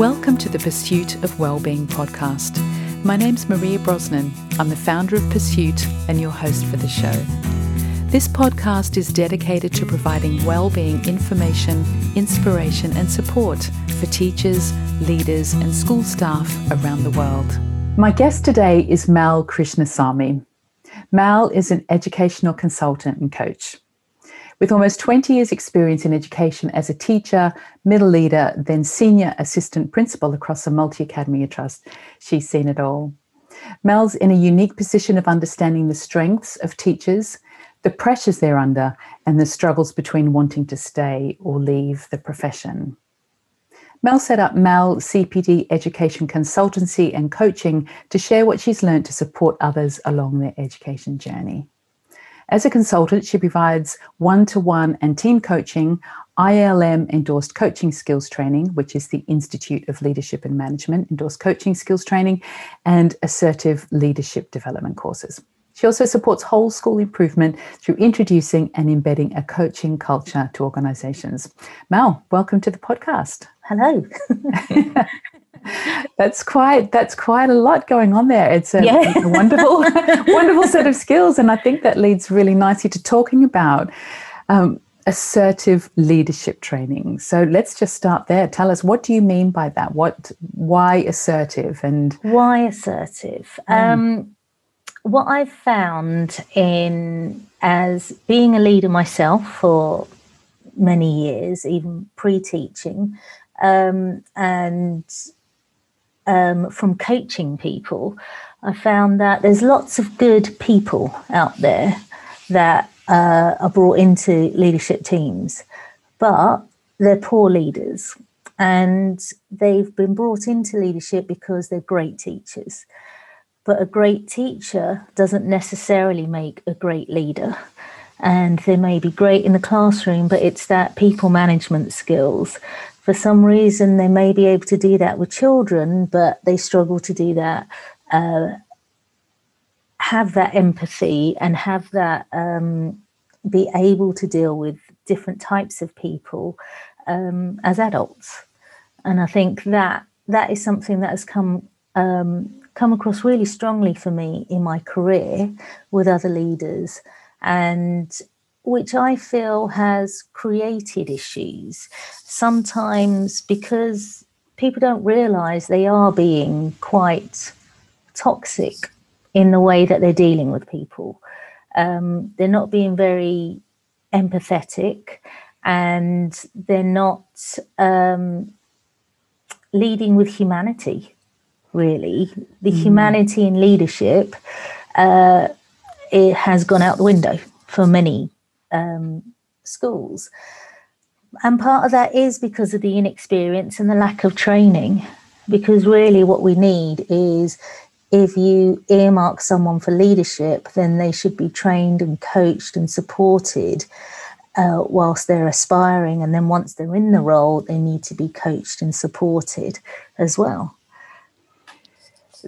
Welcome to the Pursuit of Wellbeing podcast. My name's Maria Brosnan. I'm the founder of Pursuit and your host for the show. This podcast is dedicated to providing well-being information, inspiration and support for teachers, leaders and school staff around the world. My guest today is Mal Krishnasamy. Mal is an educational consultant and coach. With almost 20 years' experience in education as a teacher, middle leader, then senior assistant principal across a multi academy trust, she's seen it all. Mal's in a unique position of understanding the strengths of teachers, the pressures they're under, and the struggles between wanting to stay or leave the profession. Mel set up Mal CPD Education Consultancy and Coaching to share what she's learned to support others along their education journey. As a consultant, she provides one to one and team coaching, ILM endorsed coaching skills training, which is the Institute of Leadership and Management endorsed coaching skills training, and assertive leadership development courses. She also supports whole school improvement through introducing and embedding a coaching culture to organizations. Mal, welcome to the podcast. Hello. that's quite that's quite a lot going on there. It's a, yeah. a wonderful wonderful set of skills, and I think that leads really nicely to talking about um, assertive leadership training. So let's just start there. Tell us what do you mean by that? What why assertive and why assertive? Mm. Um, what I've found in as being a leader myself for many years, even pre-teaching, um, and um, from coaching people, I found that there's lots of good people out there that uh, are brought into leadership teams, but they're poor leaders. And they've been brought into leadership because they're great teachers. But a great teacher doesn't necessarily make a great leader. And they may be great in the classroom, but it's that people management skills for some reason they may be able to do that with children but they struggle to do that uh, have that empathy and have that um, be able to deal with different types of people um, as adults. And i think that that is something that has come um, come across really strongly for me in my career with other leaders. And which I feel has created issues. Sometimes because people don't realize they are being quite toxic in the way that they're dealing with people. Um, they're not being very empathetic and they're not um, leading with humanity, really. The mm. humanity in leadership uh, it has gone out the window for many um, schools. And part of that is because of the inexperience and the lack of training. Because really, what we need is if you earmark someone for leadership, then they should be trained and coached and supported uh, whilst they're aspiring. And then once they're in the role, they need to be coached and supported as well.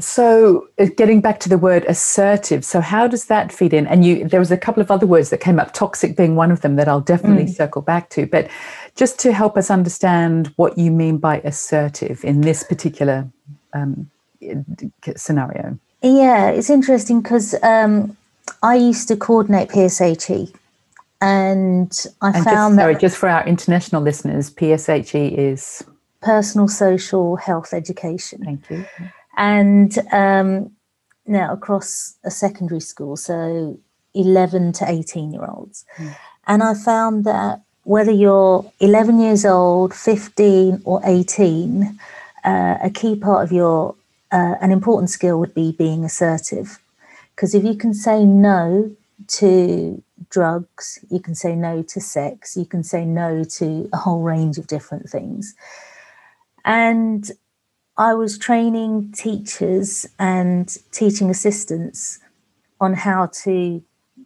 So, uh, getting back to the word assertive, so how does that feed in? And you, there was a couple of other words that came up, toxic being one of them that I'll definitely mm. circle back to. But just to help us understand what you mean by assertive in this particular um, scenario. Yeah, it's interesting because um, I used to coordinate PSHE, and I and found just, that. Sorry, just for our international listeners, PSHE is personal social health education. Thank you and um, now across a secondary school, so 11 to 18 year olds. Mm. And I found that whether you're 11 years old, 15, or 18, uh, a key part of your, uh, an important skill would be being assertive. Because if you can say no to drugs, you can say no to sex, you can say no to a whole range of different things. And I was training teachers and teaching assistants on how to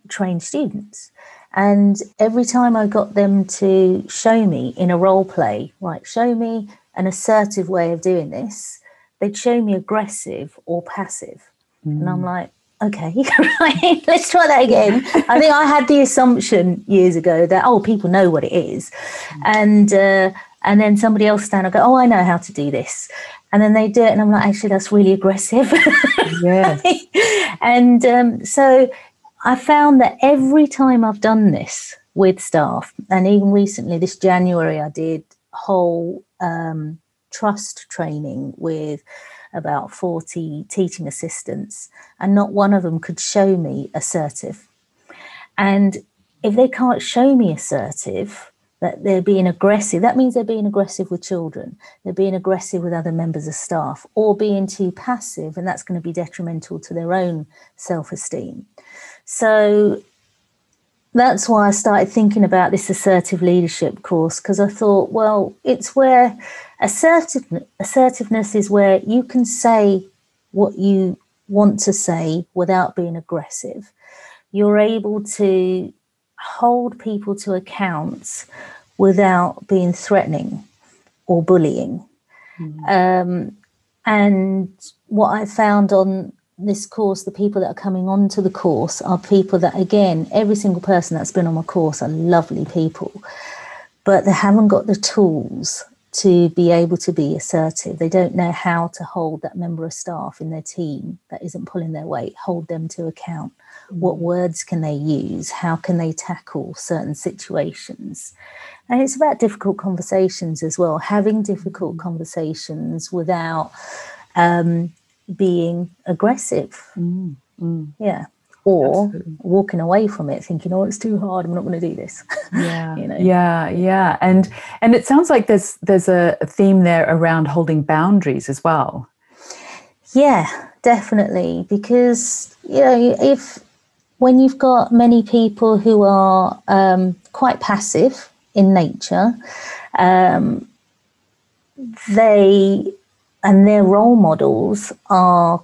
train students. And every time I got them to show me in a role play, right, show me an assertive way of doing this, they'd show me aggressive or passive. Mm. And I'm mm. like, okay, right, let's try that again. I think I had the assumption years ago that, oh, people know what it is. Mm. And, uh, and then somebody else stand and go, "Oh, I know how to do this," and then they do it, and I'm like, "Actually, that's really aggressive." Yeah. and um, so I found that every time I've done this with staff, and even recently, this January, I did whole um, trust training with about 40 teaching assistants, and not one of them could show me assertive. And if they can't show me assertive, that they're being aggressive, that means they're being aggressive with children, they're being aggressive with other members of staff, or being too passive, and that's going to be detrimental to their own self esteem. So that's why I started thinking about this assertive leadership course because I thought, well, it's where assertive, assertiveness is where you can say what you want to say without being aggressive. You're able to hold people to account without being threatening or bullying. Mm-hmm. Um, and what I found on this course, the people that are coming onto the course are people that, again, every single person that's been on my course are lovely people, but they haven't got the tools to be able to be assertive. They don't know how to hold that member of staff in their team that isn't pulling their weight, hold them to account. What words can they use? How can they tackle certain situations? And it's about difficult conversations as well, having difficult mm. conversations without um, being aggressive. Mm. Mm. Yeah or Absolutely. walking away from it thinking oh it's too hard i'm not going to do this yeah you know yeah yeah and and it sounds like there's there's a theme there around holding boundaries as well yeah definitely because you know if when you've got many people who are um, quite passive in nature um, they and their role models are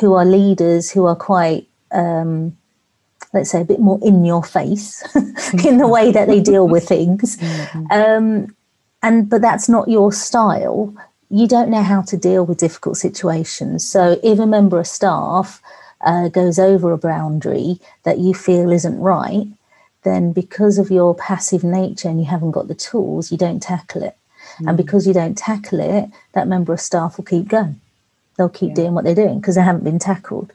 who are leaders who are quite um, let's say, a bit more in your face in the way that they deal with things. Mm-hmm. Um, and but that's not your style. You don't know how to deal with difficult situations. So if a member of staff uh, goes over a boundary that you feel isn't right, then because of your passive nature and you haven't got the tools, you don't tackle it. Mm-hmm. And because you don't tackle it, that member of staff will keep going. They'll keep yeah. doing what they're doing because they haven't been tackled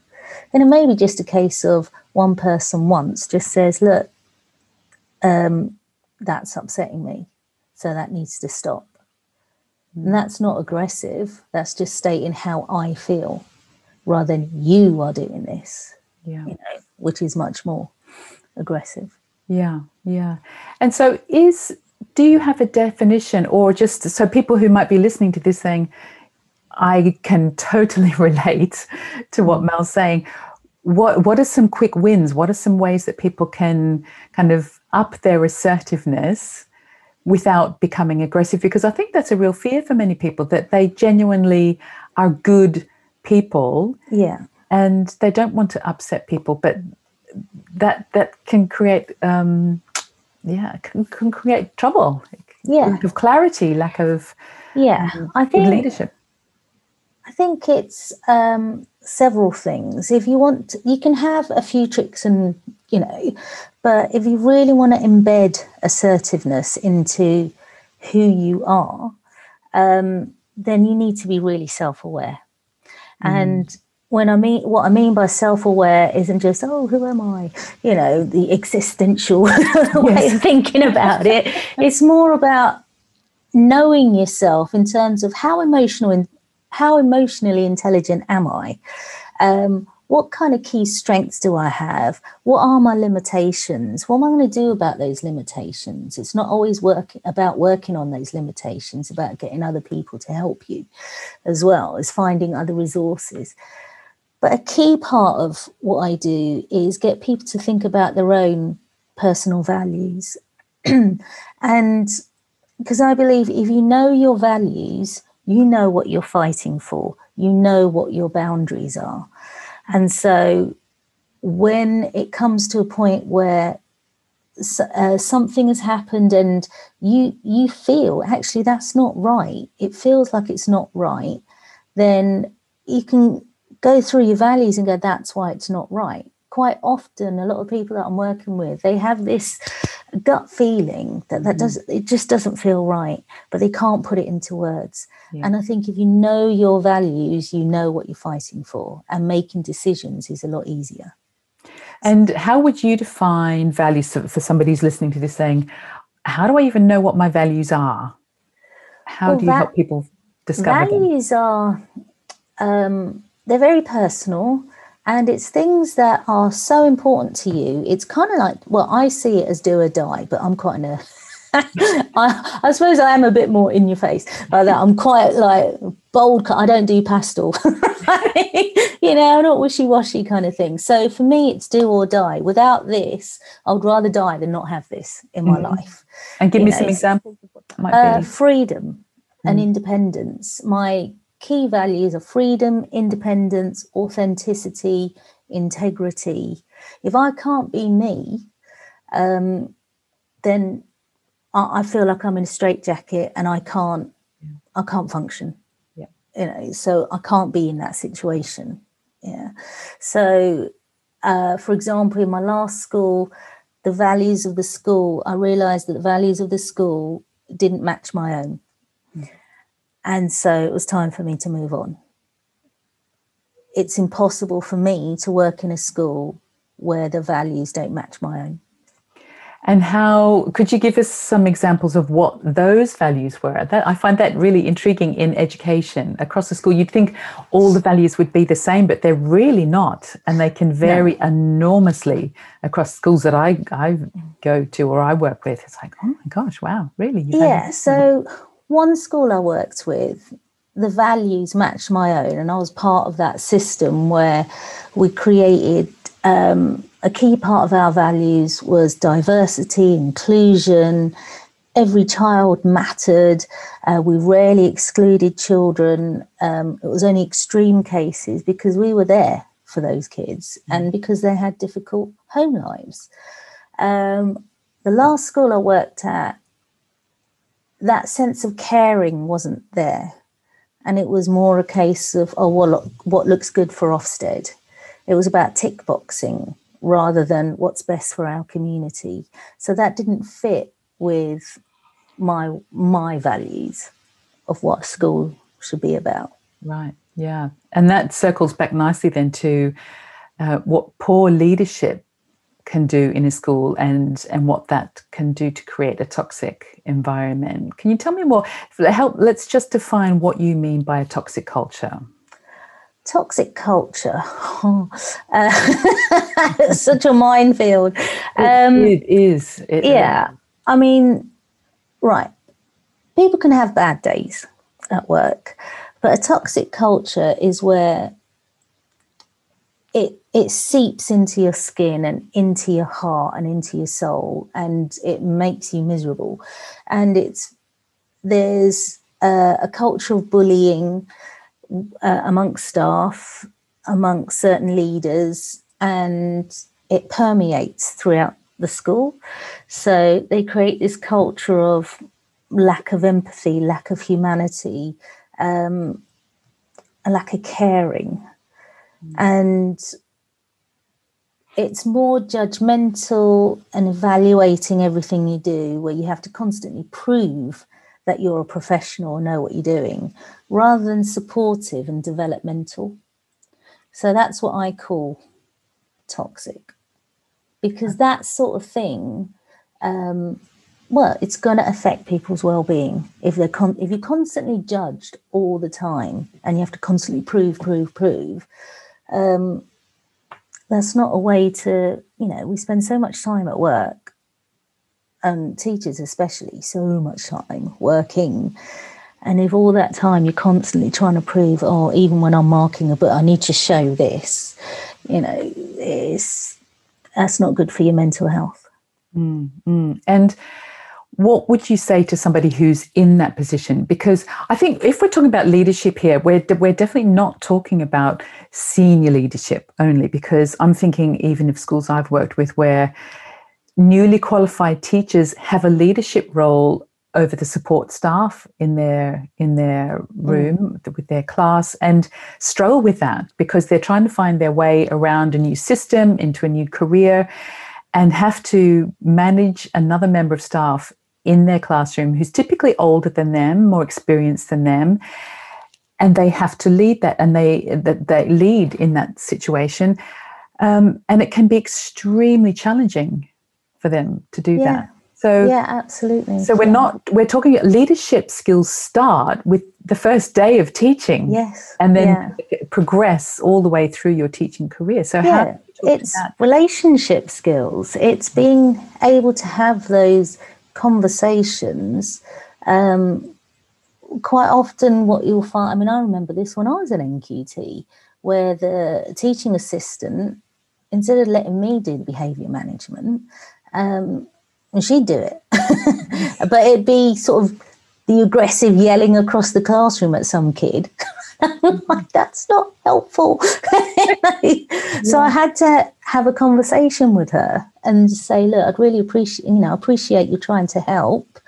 then it may be just a case of one person once just says, look, um, that's upsetting me. So that needs to stop. And hmm. that's not aggressive. That's just stating how I feel rather than you are doing this. Yeah. You know, which is much more aggressive. Yeah, yeah. And so is do you have a definition or just so people who might be listening to this saying, I can totally relate to what mm. Mal's saying. What what are some quick wins? What are some ways that people can kind of up their assertiveness without becoming aggressive? Because I think that's a real fear for many people that they genuinely are good people. Yeah. And they don't want to upset people, but that that can create um, yeah, can, can create trouble. Yeah. Lack of clarity, lack of yeah, um, I think leadership. I think it's um, several things. If you want, you can have a few tricks and, you know, but if you really want to embed assertiveness into who you are, um, then you need to be really self aware. Mm. And when I mean what I mean by self-aware isn't just oh who am I you know the existential way of thinking about it it's more about knowing yourself in terms of how emotional and how emotionally intelligent am I? Um, what kind of key strengths do I have? What are my limitations? What am I going to do about those limitations? It's not always work about working on those limitations, about getting other people to help you as well as finding other resources. But a key part of what I do is get people to think about their own personal values. and because I believe if you know your values, you know what you're fighting for, you know what your boundaries are. And so when it comes to a point where uh, something has happened and you you feel actually that's not right. It feels like it's not right then you can go through your values and go that's why it's not right. Quite often a lot of people that i'm working with they have this gut feeling that that mm. does it just doesn't feel right but they can't put it into words yeah. and i think if you know your values you know what you're fighting for and making decisions is a lot easier and how would you define values for somebody who's listening to this saying how do i even know what my values are how well, do you va- help people discover values them? are um, they're very personal and it's things that are so important to you. It's kind of like, well, I see it as do or die, but I'm quite a, I, I suppose I am a bit more in your face like that. I'm quite like bold. I don't do pastel, you know, not wishy washy kind of thing. So for me, it's do or die. Without this, I would rather die than not have this in my mm-hmm. life. And give you me know, some examples. Uh, freedom mm. and independence. My key values are freedom, independence, authenticity, integrity. If I can't be me, um, then I, I, feel like I'm in a straitjacket and I can't, yeah. I can't function. Yeah. You know, so I can't be in that situation. Yeah. So, uh, for example, in my last school, the values of the school, I realized that the values of the school didn't match my own. And so it was time for me to move on. It's impossible for me to work in a school where the values don't match my own. And how could you give us some examples of what those values were? That I find that really intriguing in education across the school. You'd think all the values would be the same, but they're really not, and they can vary no. enormously across schools that I I go to or I work with. It's like, oh my gosh, wow, really? yeah. So one school I worked with, the values matched my own, and I was part of that system where we created um, a key part of our values was diversity, inclusion. Every child mattered. Uh, we rarely excluded children. Um, it was only extreme cases because we were there for those kids mm. and because they had difficult home lives. Um, the last school I worked at, that sense of caring wasn't there. And it was more a case of, oh, well, look, what looks good for Ofsted? It was about tick boxing rather than what's best for our community. So that didn't fit with my my values of what school should be about. Right. Yeah. And that circles back nicely then to uh, what poor leadership can do in a school and and what that can do to create a toxic environment. Can you tell me more? Help. Let's just define what you mean by a toxic culture. Toxic culture. Oh, uh, such a minefield. Um, it, it is. It yeah. Is. I mean, right. People can have bad days at work, but a toxic culture is where it it seeps into your skin and into your heart and into your soul and it makes you miserable. And it's there's a, a culture of bullying uh, amongst staff amongst certain leaders and it permeates throughout the school. So they create this culture of lack of empathy lack of humanity um, a lack of caring. And it's more judgmental and evaluating everything you do, where you have to constantly prove that you're a professional know what you're doing, rather than supportive and developmental. So that's what I call toxic, because that sort of thing, um, well, it's going to affect people's well-being if they're con- if you're constantly judged all the time and you have to constantly prove, prove, prove um, that's not a way to, you know, we spend so much time at work, and teachers especially, so much time working. And if all that time you're constantly trying to prove, oh, even when I'm marking a book, I need to show this, you know, it's that's not good for your mental health. Mm, mm. And what would you say to somebody who's in that position? Because I think if we're talking about leadership here, we're, we're definitely not talking about senior leadership only, because I'm thinking even of schools I've worked with where newly qualified teachers have a leadership role over the support staff in their in their mm. room mm. with their class and struggle with that because they're trying to find their way around a new system into a new career and have to manage another member of staff in their classroom who's typically older than them, more experienced than them, and they have to lead that and they that they lead in that situation, um, and it can be extremely challenging for them to do Yeah. that. So yeah, absolutely. so we're Yeah. not we're talking leadership skills start with the first day of teaching Yes. and then yeah. progress all the way through your teaching career. So yeah, do you talk to it's relationship skills. It's being able to have those conversations. Um, quite often, what you'll find. I mean, I remember this when I was an NQT, where the teaching assistant, instead of letting me do the behaviour management, um, and she'd do it, but it'd be sort of the aggressive yelling across the classroom at some kid. Like, that's not helpful. So I had to have a conversation with her and say, look, I'd really appreciate, you know, appreciate you trying to help.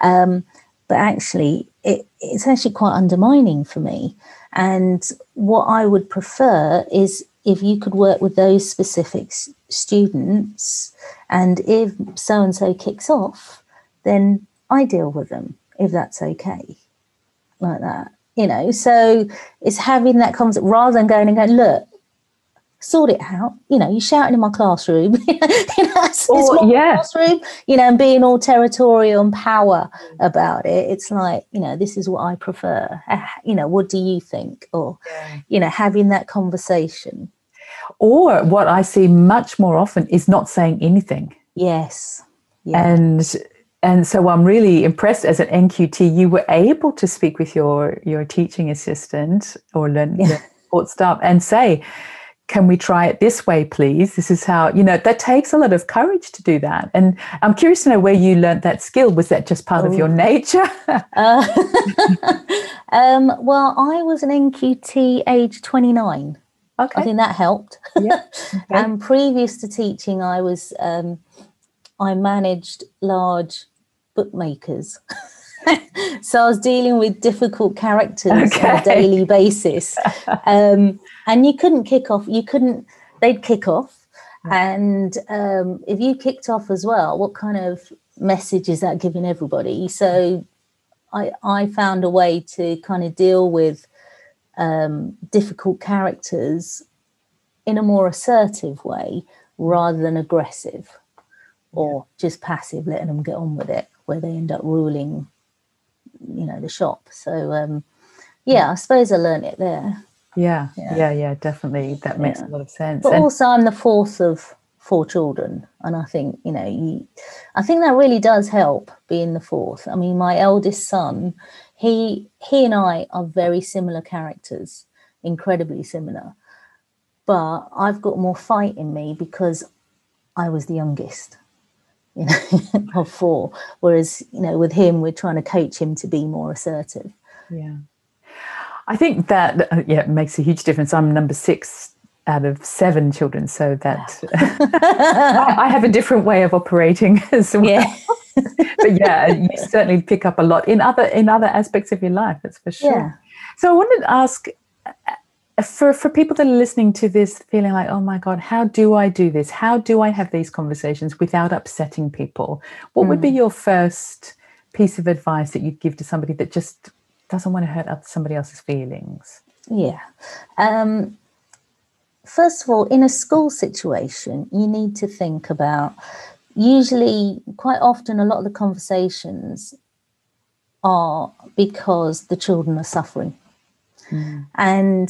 Um, but actually, it, it's actually quite undermining for me. And what I would prefer is if you could work with those specific s- students, and if so and so kicks off, then I deal with them if that's okay, like that. You know, so it's having that conversation rather than going and going, look, sort it out. You know, you're shouting in my classroom. you know, it's, Or- it's my yeah. classroom. You know, and being all territorial and power about it. It's like, you know, this is what I prefer. Ah, You know, what do you think? Or, you know, having that conversation. Or what I see much more often is not saying anything. Yes. Yeah. And and so I'm really impressed as an NQT, you were able to speak with your your teaching assistant or learn, Yeah. learn support staff and say, can we try it this way, please? This is how, you know, that takes a lot of courage to do that. And I'm curious to know where you learnt that skill. Was that just part of your nature? Uh, um, well, I was an NQT age 29. okay. I think that helped. yeah. Okay. And previous to teaching, I was um, I managed large bookmakers. so I was dealing with difficult characters on a daily basis, um, and you couldn't kick off. You couldn't. They'd kick off, and um, if you kicked off as well, what kind of message is that giving everybody? So I I found a way to kind of deal with um, difficult characters in a more assertive way rather than aggressive or just passive, letting them get on with it, where they end up ruling, you know, the shop. So, um, yeah, I suppose I learned it there. yeah, Yeah. yeah, yeah, definitely. That makes Yeah. a lot of sense. But And- also, I'm the fourth of four children, and I think you know, you, I think that really does help being the fourth. I mean, my eldest son, he he and I are very similar characters, incredibly similar, but I've got more fight in me because I was the youngest. You know, of four. Whereas, you know, with him, we're trying to coach him to be more assertive. Yeah. I think that, uh, yeah, makes a huge difference. I'm number six out of seven children, so that I, I have a different way of operating as well. Yeah. But yeah, you certainly pick up a lot in other in other aspects of your life. That's for sure. Yeah. So I wanted to ask for for people that are listening to this, feeling like, oh my god, how do I do this? How do I have these conversations without upsetting people? What would be your first piece of advice that you'd give to somebody that just doesn't want to hurt somebody else's feelings? Yeah. Um, first of all, in a school situation, you need to think about usually, quite often, a lot of the conversations are because the children are suffering. And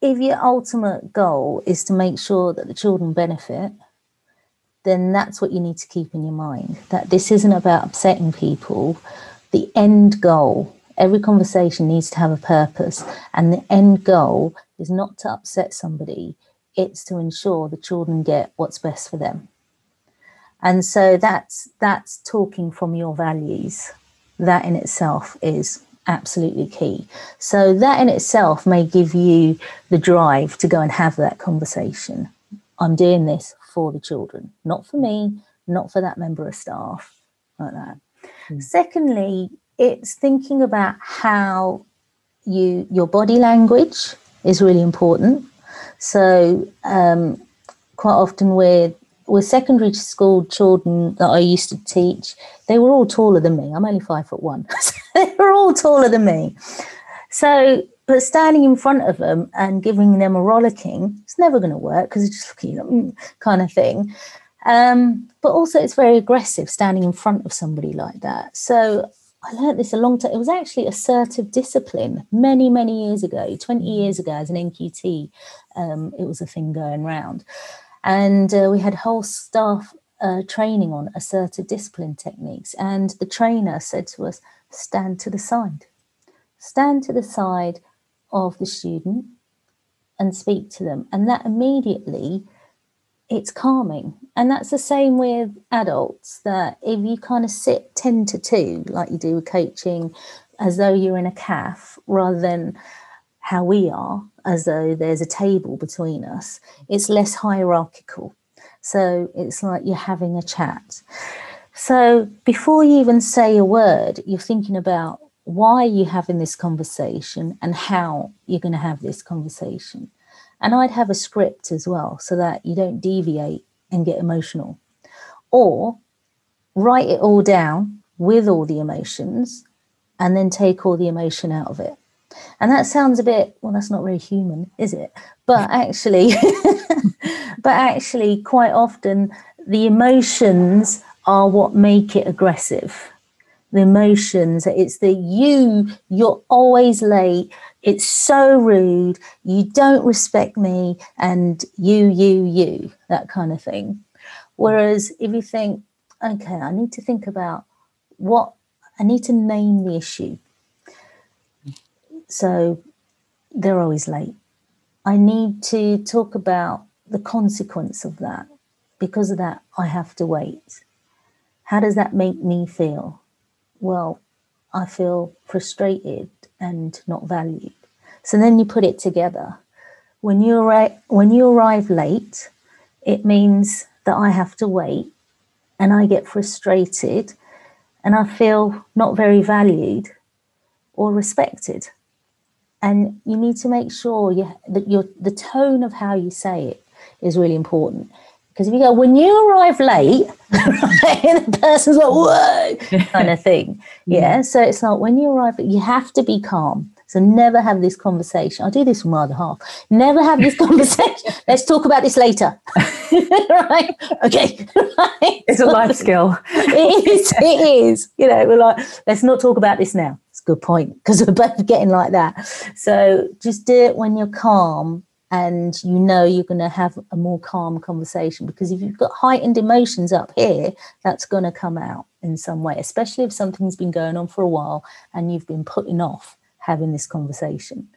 if your ultimate goal is to make sure that the children benefit, then that's what you need to keep in your mind that this isn't about upsetting people. The end goal, every conversation needs to have a purpose, and the end goal is not to upset somebody, it's to ensure the children get what's best for them. And so that's that's talking from your values. That in itself is absolutely key. So that in itself may give you the drive to go and have that conversation. I'm doing this for the children, not for me, not for that member of staff, like that. Secondly, it's thinking about how you your body language is really important. So um, quite often with secondary school children that I used to teach, they were all taller than me. I'm only five foot one. they were all taller than me. So, but standing in front of them and giving them a rollicking, it's never going to work because it's just looking them kind of thing. Um, but also, it's very aggressive standing in front of somebody like that. So, I learned this a long time. It was actually assertive discipline many, many years ago, 20 years ago, as an NQT. Um, it was a thing going round. And uh, we had whole staff uh, training on assertive discipline techniques. And the trainer said to us, stand to the side, stand to the side of the student and speak to them. And that immediately, it's calming. And that's the same with adults that if you kind of sit 10 to 2, like you do with coaching, as though you're in a calf rather than how we are, as though there's a table between us, it's less hierarchical. So it's like you're having a chat. So before you even say a word, you're thinking about why you're having this conversation and how you're going to have this conversation. And I'd have a script as well so that you don't deviate and get emotional. Or write it all down with all the emotions and then take all the emotion out of it. And that sounds a bit, well, that's not really human, is it? But actually, but actually, quite often, the emotions are what make it aggressive. The emotions, it's the you, you're always late, it's so rude, you don't respect me, and you, you, you, that kind of thing. Whereas if you think, okay, I need to think about what I need to name the issue. So they're always late. I need to talk about the consequence of that. Because of that, I have to wait. How does that make me feel? Well, I feel frustrated and not valued. So then you put it together. When you arrive, when you arrive late, it means that I have to wait and I get frustrated and I feel not very valued or respected and you need to make sure you, that your the tone of how you say it is really important. Because if you go, when you arrive late, the person's like, whoa, kind of thing. Mm. Yeah. So it's like when you arrive, you have to be calm. So never have this conversation. I do this with my other half. Never have this conversation. Let's talk about this later. right? Okay. Right? It's a life skill. it is. It is. You know, we're like, let's not talk about this now. A good point because we're both getting like that. So just do it when you're calm and you know you're going to have a more calm conversation because if you've got heightened emotions up here, that's going to come out in some way, especially if something's been going on for a while and you've been putting off having this conversation,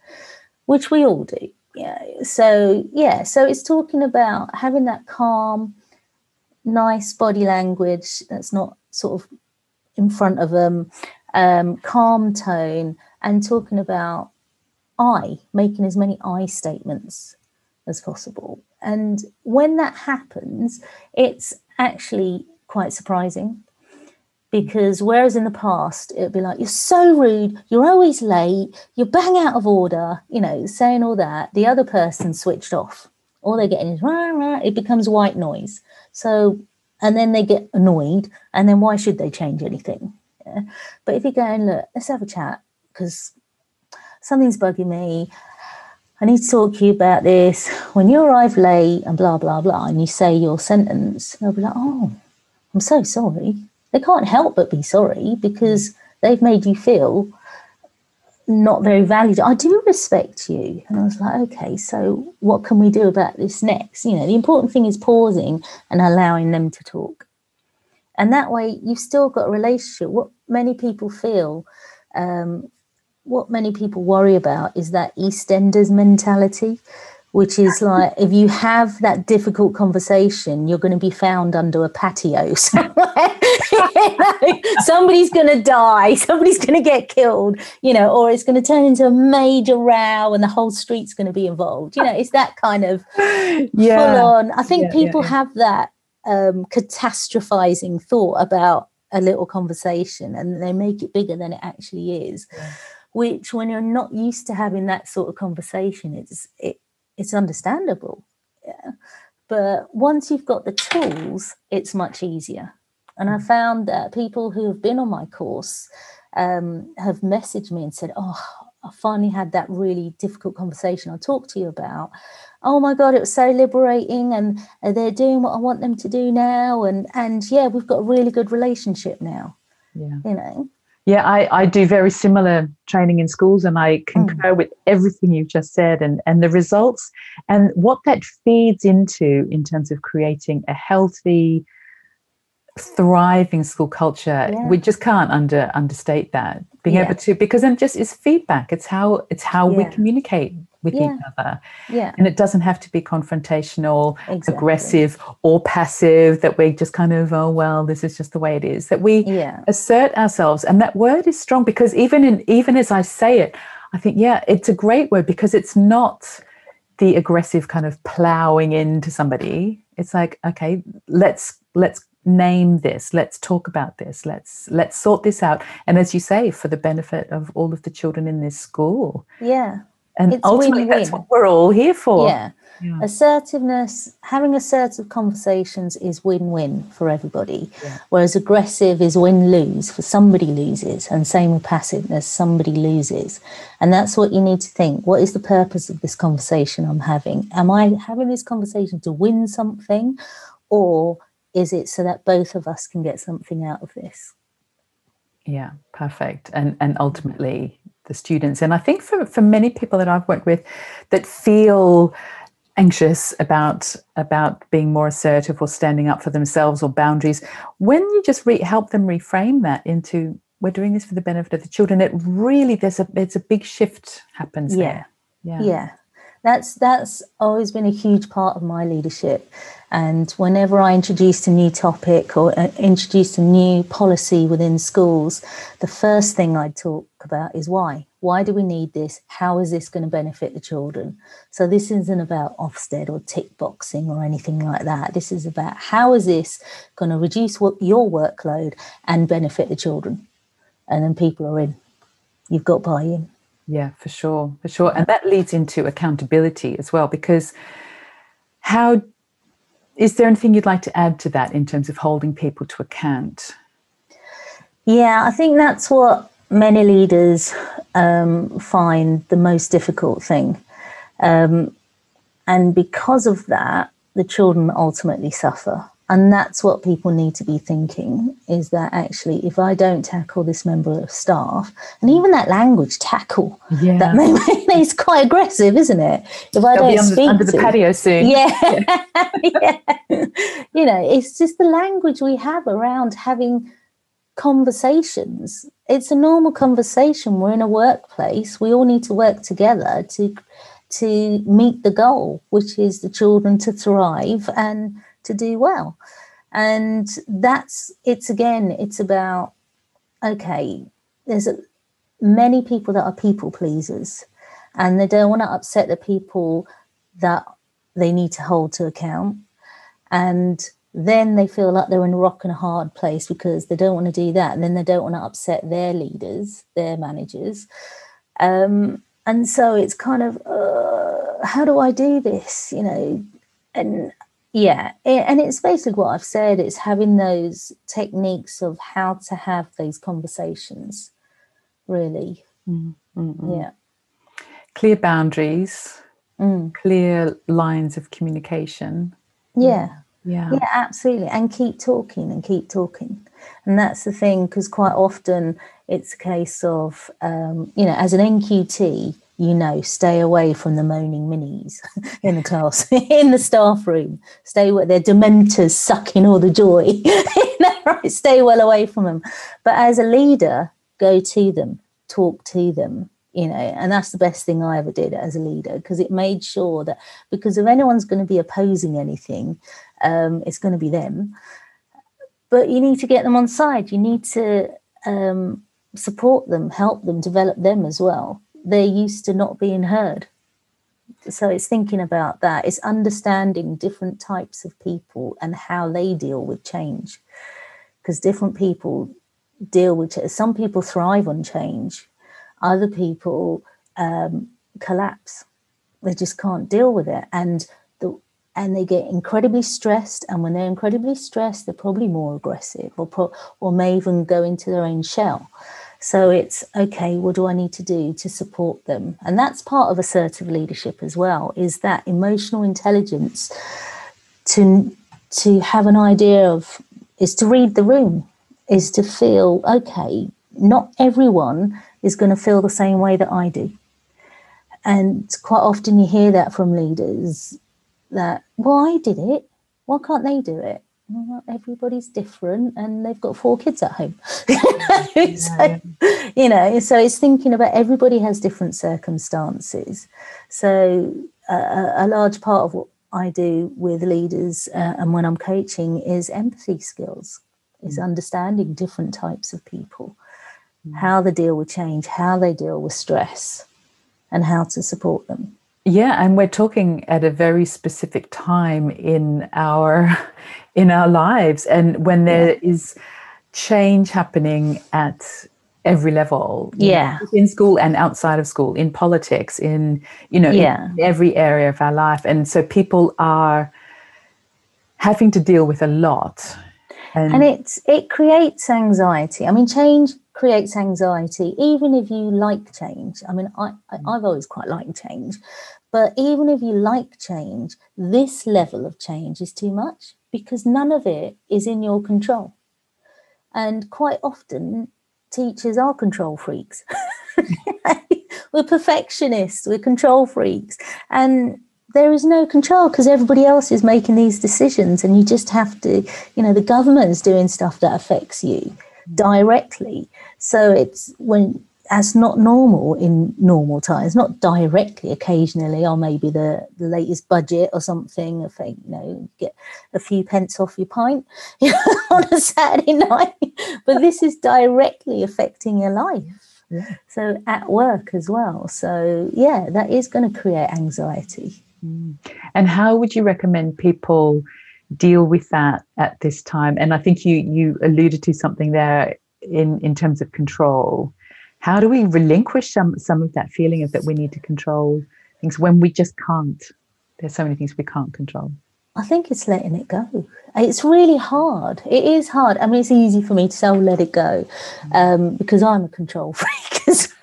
which we all do. Yeah. So, yeah. So it's talking about having that calm, nice body language that's not sort of in front of them, um, calm tone, and talking about I, making as many I statements as possible. And when that happens, it's actually quite surprising because whereas in the past it'd be like you're so rude you're always late you're bang out of order you know saying all that the other person switched off. All they're getting is rah, rah, it becomes white noise. So and then they get annoyed and then why should they change anything but if you go and look let's have a chat because something's bugging me I need to talk to you about this. When you arrive late and blah, blah, blah, and you say your sentence, they'll be like, oh, I'm so sorry they can't help but be sorry because they've made you feel not very valued. I do respect you. And I was like, okay, so what can we do about this next? You know, the important thing is pausing and allowing them to talk. And that way, you've still got a relationship. What many people feel, um, what many people worry about is that EastEnders mentality which is like if you have that difficult conversation, you're going to be found under a patio somewhere. somebody's going to die, somebody's going to get killed, you know, or it's going to turn into a major row and the whole street's going to be involved. You know, it's that kind of yeah. full on. I think yeah, people yeah, have that um, catastrophizing thought about a little conversation and they make it bigger than it actually is. Which, when you're not used to having that sort of conversation, it's it it's understandable. Yeah. But once you've got the tools, it's much easier. And I found that people who have been on my course um, have messaged me and said, Oh, I finally had that really difficult conversation I talked to you about. Oh my God, it was so liberating, and they're doing what I want them to do now. And and yeah, we've got a really good relationship now. Yeah. You know. Yeah, I, I do very similar training in schools and I concur mm. with everything you've just said and, and the results and what that feeds into in terms of creating a healthy, thriving school culture. Yeah. We just can't under understate that. Being yeah. able to because then just is feedback. It's how it's how yeah. we communicate with yeah. each other. Yeah. And it doesn't have to be confrontational, exactly. aggressive, or passive, that we just kind of, oh well, this is just the way it is. That we yeah. assert ourselves. And that word is strong because even in even as I say it, I think, yeah, it's a great word because it's not the aggressive kind of plowing into somebody. It's like, okay, let's let's name this let's talk about this let's let's sort this out and as you say for the benefit of all of the children in this school yeah and it's ultimately, win-win. that's what we're all here for. Yeah. yeah. Assertiveness, having assertive conversations is win win for everybody. Yeah. Whereas aggressive is win lose, for somebody loses. And same with passiveness, somebody loses. And that's what you need to think. What is the purpose of this conversation I'm having? Am I having this conversation to win something? Or is it so that both of us can get something out of this? Yeah, perfect. And and ultimately the students. And I think for, for many people that I've worked with that feel anxious about about being more assertive or standing up for themselves or boundaries, when you just re- help them reframe that into we're doing this for the benefit of the children, it really there's a it's a big shift happens yeah. there. Yeah. Yeah. That's that's always been a huge part of my leadership and whenever I introduced a new topic or uh, introduced a new policy within schools, the first thing I'd talk about is why. Why do we need this? How is this going to benefit the children? So this isn't about Ofsted or tick boxing or anything like that. This is about how is this going to reduce what, your workload and benefit the children? And then people are in. You've got buy-in. Yeah, for sure, for sure. And that leads into accountability as well, because how is there anything you'd like to add to that in terms of holding people to account? Yeah, I think that's what many leaders um, find the most difficult thing. Um, and because of that, the children ultimately suffer and that's what people need to be thinking is that actually if i don't tackle this member of staff and even that language tackle yeah. that may, is quite aggressive isn't it if i They'll don't under, speak under the patio soon yeah. yeah. you know it's just the language we have around having conversations it's a normal conversation we're in a workplace we all need to work together to to meet the goal which is the children to thrive and to do well. And that's it's again, it's about okay, there's a, many people that are people pleasers and they don't want to upset the people that they need to hold to account. And then they feel like they're in a rock and a hard place because they don't want to do that. And then they don't want to upset their leaders, their managers. Um, and so it's kind of, uh, how do I do this? You know, and yeah, and it's basically what I've said. It's having those techniques of how to have those conversations, really. Mm-hmm. Yeah. Clear boundaries, mm. clear lines of communication. Yeah. Yeah. Yeah, absolutely. And keep talking and keep talking. And that's the thing, because quite often it's a case of, um, you know, as an NQT, you know, stay away from the moaning minnies in the class, in the staff room. Stay where they're dementors sucking all the joy. Stay well away from them. But as a leader, go to them, talk to them, you know, and that's the best thing I ever did as a leader because it made sure that because if anyone's going to be opposing anything, um, it's going to be them. But you need to get them on side. You need to um, support them, help them, develop them as well they're used to not being heard. So it's thinking about that. It's understanding different types of people and how they deal with change. Because different people deal with it. Some people thrive on change, other people um, collapse. They just can't deal with it. And the and they get incredibly stressed. And when they're incredibly stressed, they're probably more aggressive or, pro- or may even go into their own shell. So it's okay, what do I need to do to support them? And that's part of assertive leadership as well, is that emotional intelligence to to have an idea of is to read the room, is to feel, okay, not everyone is going to feel the same way that I do. And quite often you hear that from leaders that, well, I did it. Why can't they do it? Well, everybody's different and they've got four kids at home. so, you know, so it's thinking about everybody has different circumstances. So uh, a large part of what I do with leaders uh, and when I'm coaching is empathy skills, is mm. understanding different types of people, mm. how they deal with change, how they deal with stress, and how to support them. Yeah, and we're talking at a very specific time in our in our lives, and when there yeah. is change happening at every level yeah know, in school and outside of school in politics in you know yeah. every area of our life and so people are having to deal with a lot and, and it's it creates anxiety i mean change creates anxiety even if you like change i mean I, I mm. i've always quite liked change but even if you like change this level of change is too much because none of it is in your control and quite often teachers are control freaks. we're perfectionists, we're control freaks. And there is no control because everybody else is making these decisions. And you just have to, you know, the government's doing stuff that affects you directly. So it's when as not normal in normal times, not directly, occasionally, or maybe the, the latest budget or something, if you know, get a few pence off your pint on a Saturday night. But this is directly affecting your life. Yeah. So at work as well. So yeah, that is going to create anxiety. Mm. And how would you recommend people deal with that at this time? And I think you you alluded to something there in in terms of control how do we relinquish some some of that feeling of that we need to control things when we just can't? There's so many things we can't control. I think it's letting it go. It's really hard. It is hard. I mean it's easy for me to say oh, let it go um, because i'm a control freak as well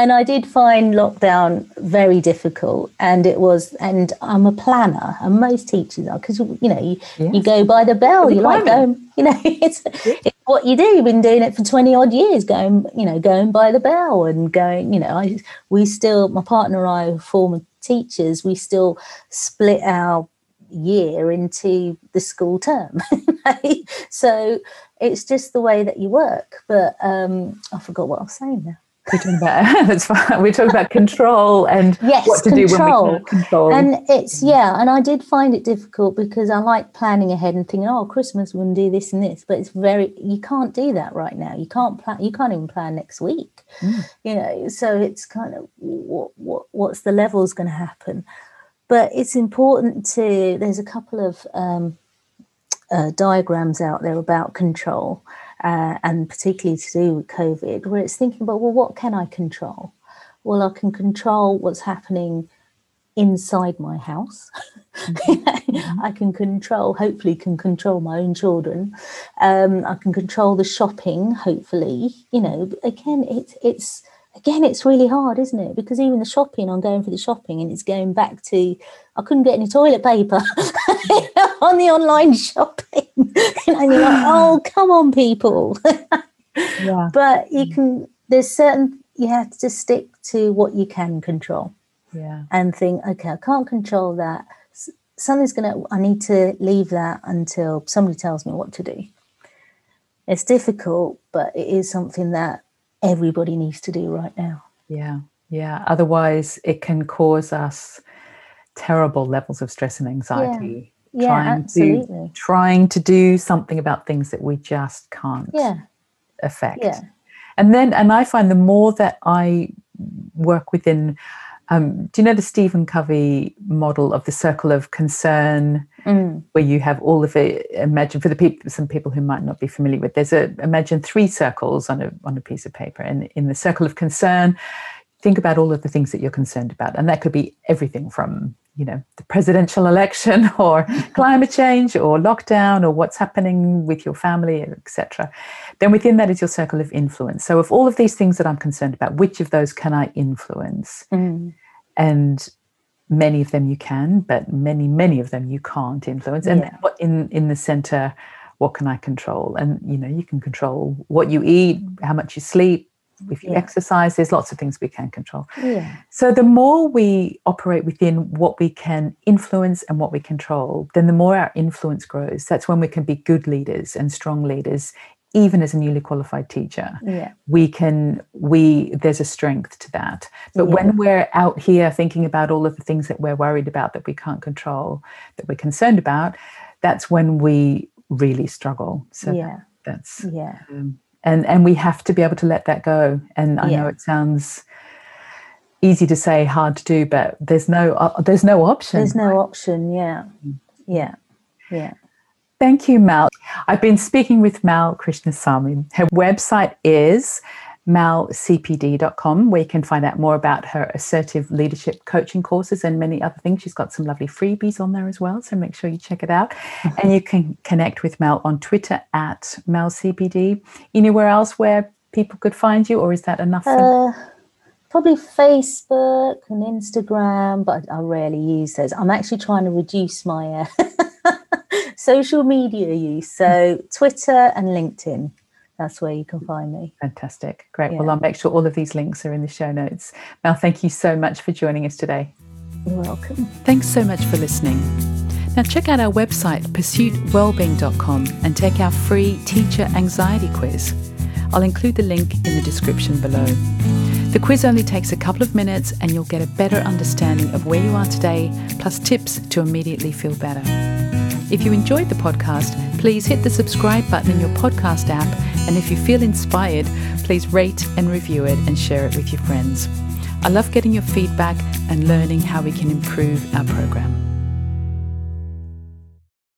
and I did find lockdown very difficult. And it was, and I'm a planner, and most teachers are because you know you, yes. you go by the bell. The you like going, you know, it's, it's what you do. You've been doing it for twenty odd years, going, you know, going by the bell and going. You know, I we still, my partner and I, former teachers, we still split our year into the school term. so it's just the way that you work. But um, I forgot what I was saying now. We're talking about that's fine. We're talking about control and yes, what to control. do when we control. And it's yeah, and I did find it difficult because I like planning ahead and thinking, oh, Christmas we're gonna do this and this, but it's very you can't do that right now. You can't plan. You can't even plan next week. Mm. You know, so it's kind of what what what's the levels going to happen. But it's important to. There's a couple of um, uh, diagrams out there about control uh, and particularly to do with COVID, where it's thinking about, well, what can I control? Well, I can control what's happening inside my house. Mm-hmm. I can control, hopefully, can control my own children. Um, I can control the shopping, hopefully. You know, again, it's it's again, it's really hard, isn't it? Because even the shopping, I'm going for the shopping, and it's going back to I couldn't get any toilet paper on the online shopping, and you're like, oh, come on, people. yeah. But you mm. can. There's certain you have to stick to what you can control. Yeah. And think, okay, I can't control that. Something's gonna. I need to leave that until somebody tells me what to do. It's difficult, but it is something that everybody needs to do right now. Yeah, yeah. Otherwise, it can cause us terrible levels of stress and anxiety. Yeah, trying absolutely. To, trying to do something about things that we just can't yeah. affect. Yeah. And then, and I find the more that I work within um, do you know the Stephen Covey model of the circle of concern, mm. where you have all of the Imagine for the people, some people who might not be familiar with. There's a imagine three circles on a on a piece of paper, and in the circle of concern, think about all of the things that you're concerned about, and that could be everything from you know the presidential election or climate change or lockdown or what's happening with your family etc then within that is your circle of influence so of all of these things that i'm concerned about which of those can i influence Mm. and many of them you can but many many of them you can't influence and Yeah. what in in the center what can i control and you know you can control what you eat how much you sleep if you Yeah. exercise there's lots of things we can control Yeah. so the more we operate within what we can influence and what we control then the more our influence grows that's when we can be good leaders and strong leaders even as a newly qualified teacher Yeah. we can we there's a strength to that but Yeah. when we're out here thinking about all of the things that we're worried about that we can't control that we're concerned about that's when we really struggle so Yeah. that's Yeah. um, and and we have to be able to let that go and i know it sounds easy to say hard to do but there's no uh, there's no option There's no option. Yeah. Mm. Yeah. Yeah. Thank you, Mal. I've been speaking with Mal Krishnasamy. Her website is malcpd.com, where you can find out more about her assertive leadership coaching courses and many other things. She's got some lovely freebies on there as well, so make sure you check it out. and you can connect with Mal on Twitter at malcpd. Anywhere else where people could find you, or is that enough? Uh, probably Facebook and Instagram, but I rarely use those. I'm actually trying to reduce my uh, social media use. So hmm. Twitter and LinkedIn. That's where you can find me. Fantastic. Great. Well, I'll make sure all of these links are in the show notes. Mal, thank you so much for joining us today. You're welcome. Thanks so much for listening. Now, check out our website, pursuitwellbeing.com, and take our free teacher anxiety quiz. I'll include the link in the description below. The quiz only takes a couple of minutes, and you'll get a better understanding of where you are today, plus tips to immediately feel better. If you enjoyed the podcast, please hit the subscribe button in your podcast app. And if you feel inspired, please rate and review it and share it with your friends. I love getting your feedback and learning how we can improve our program.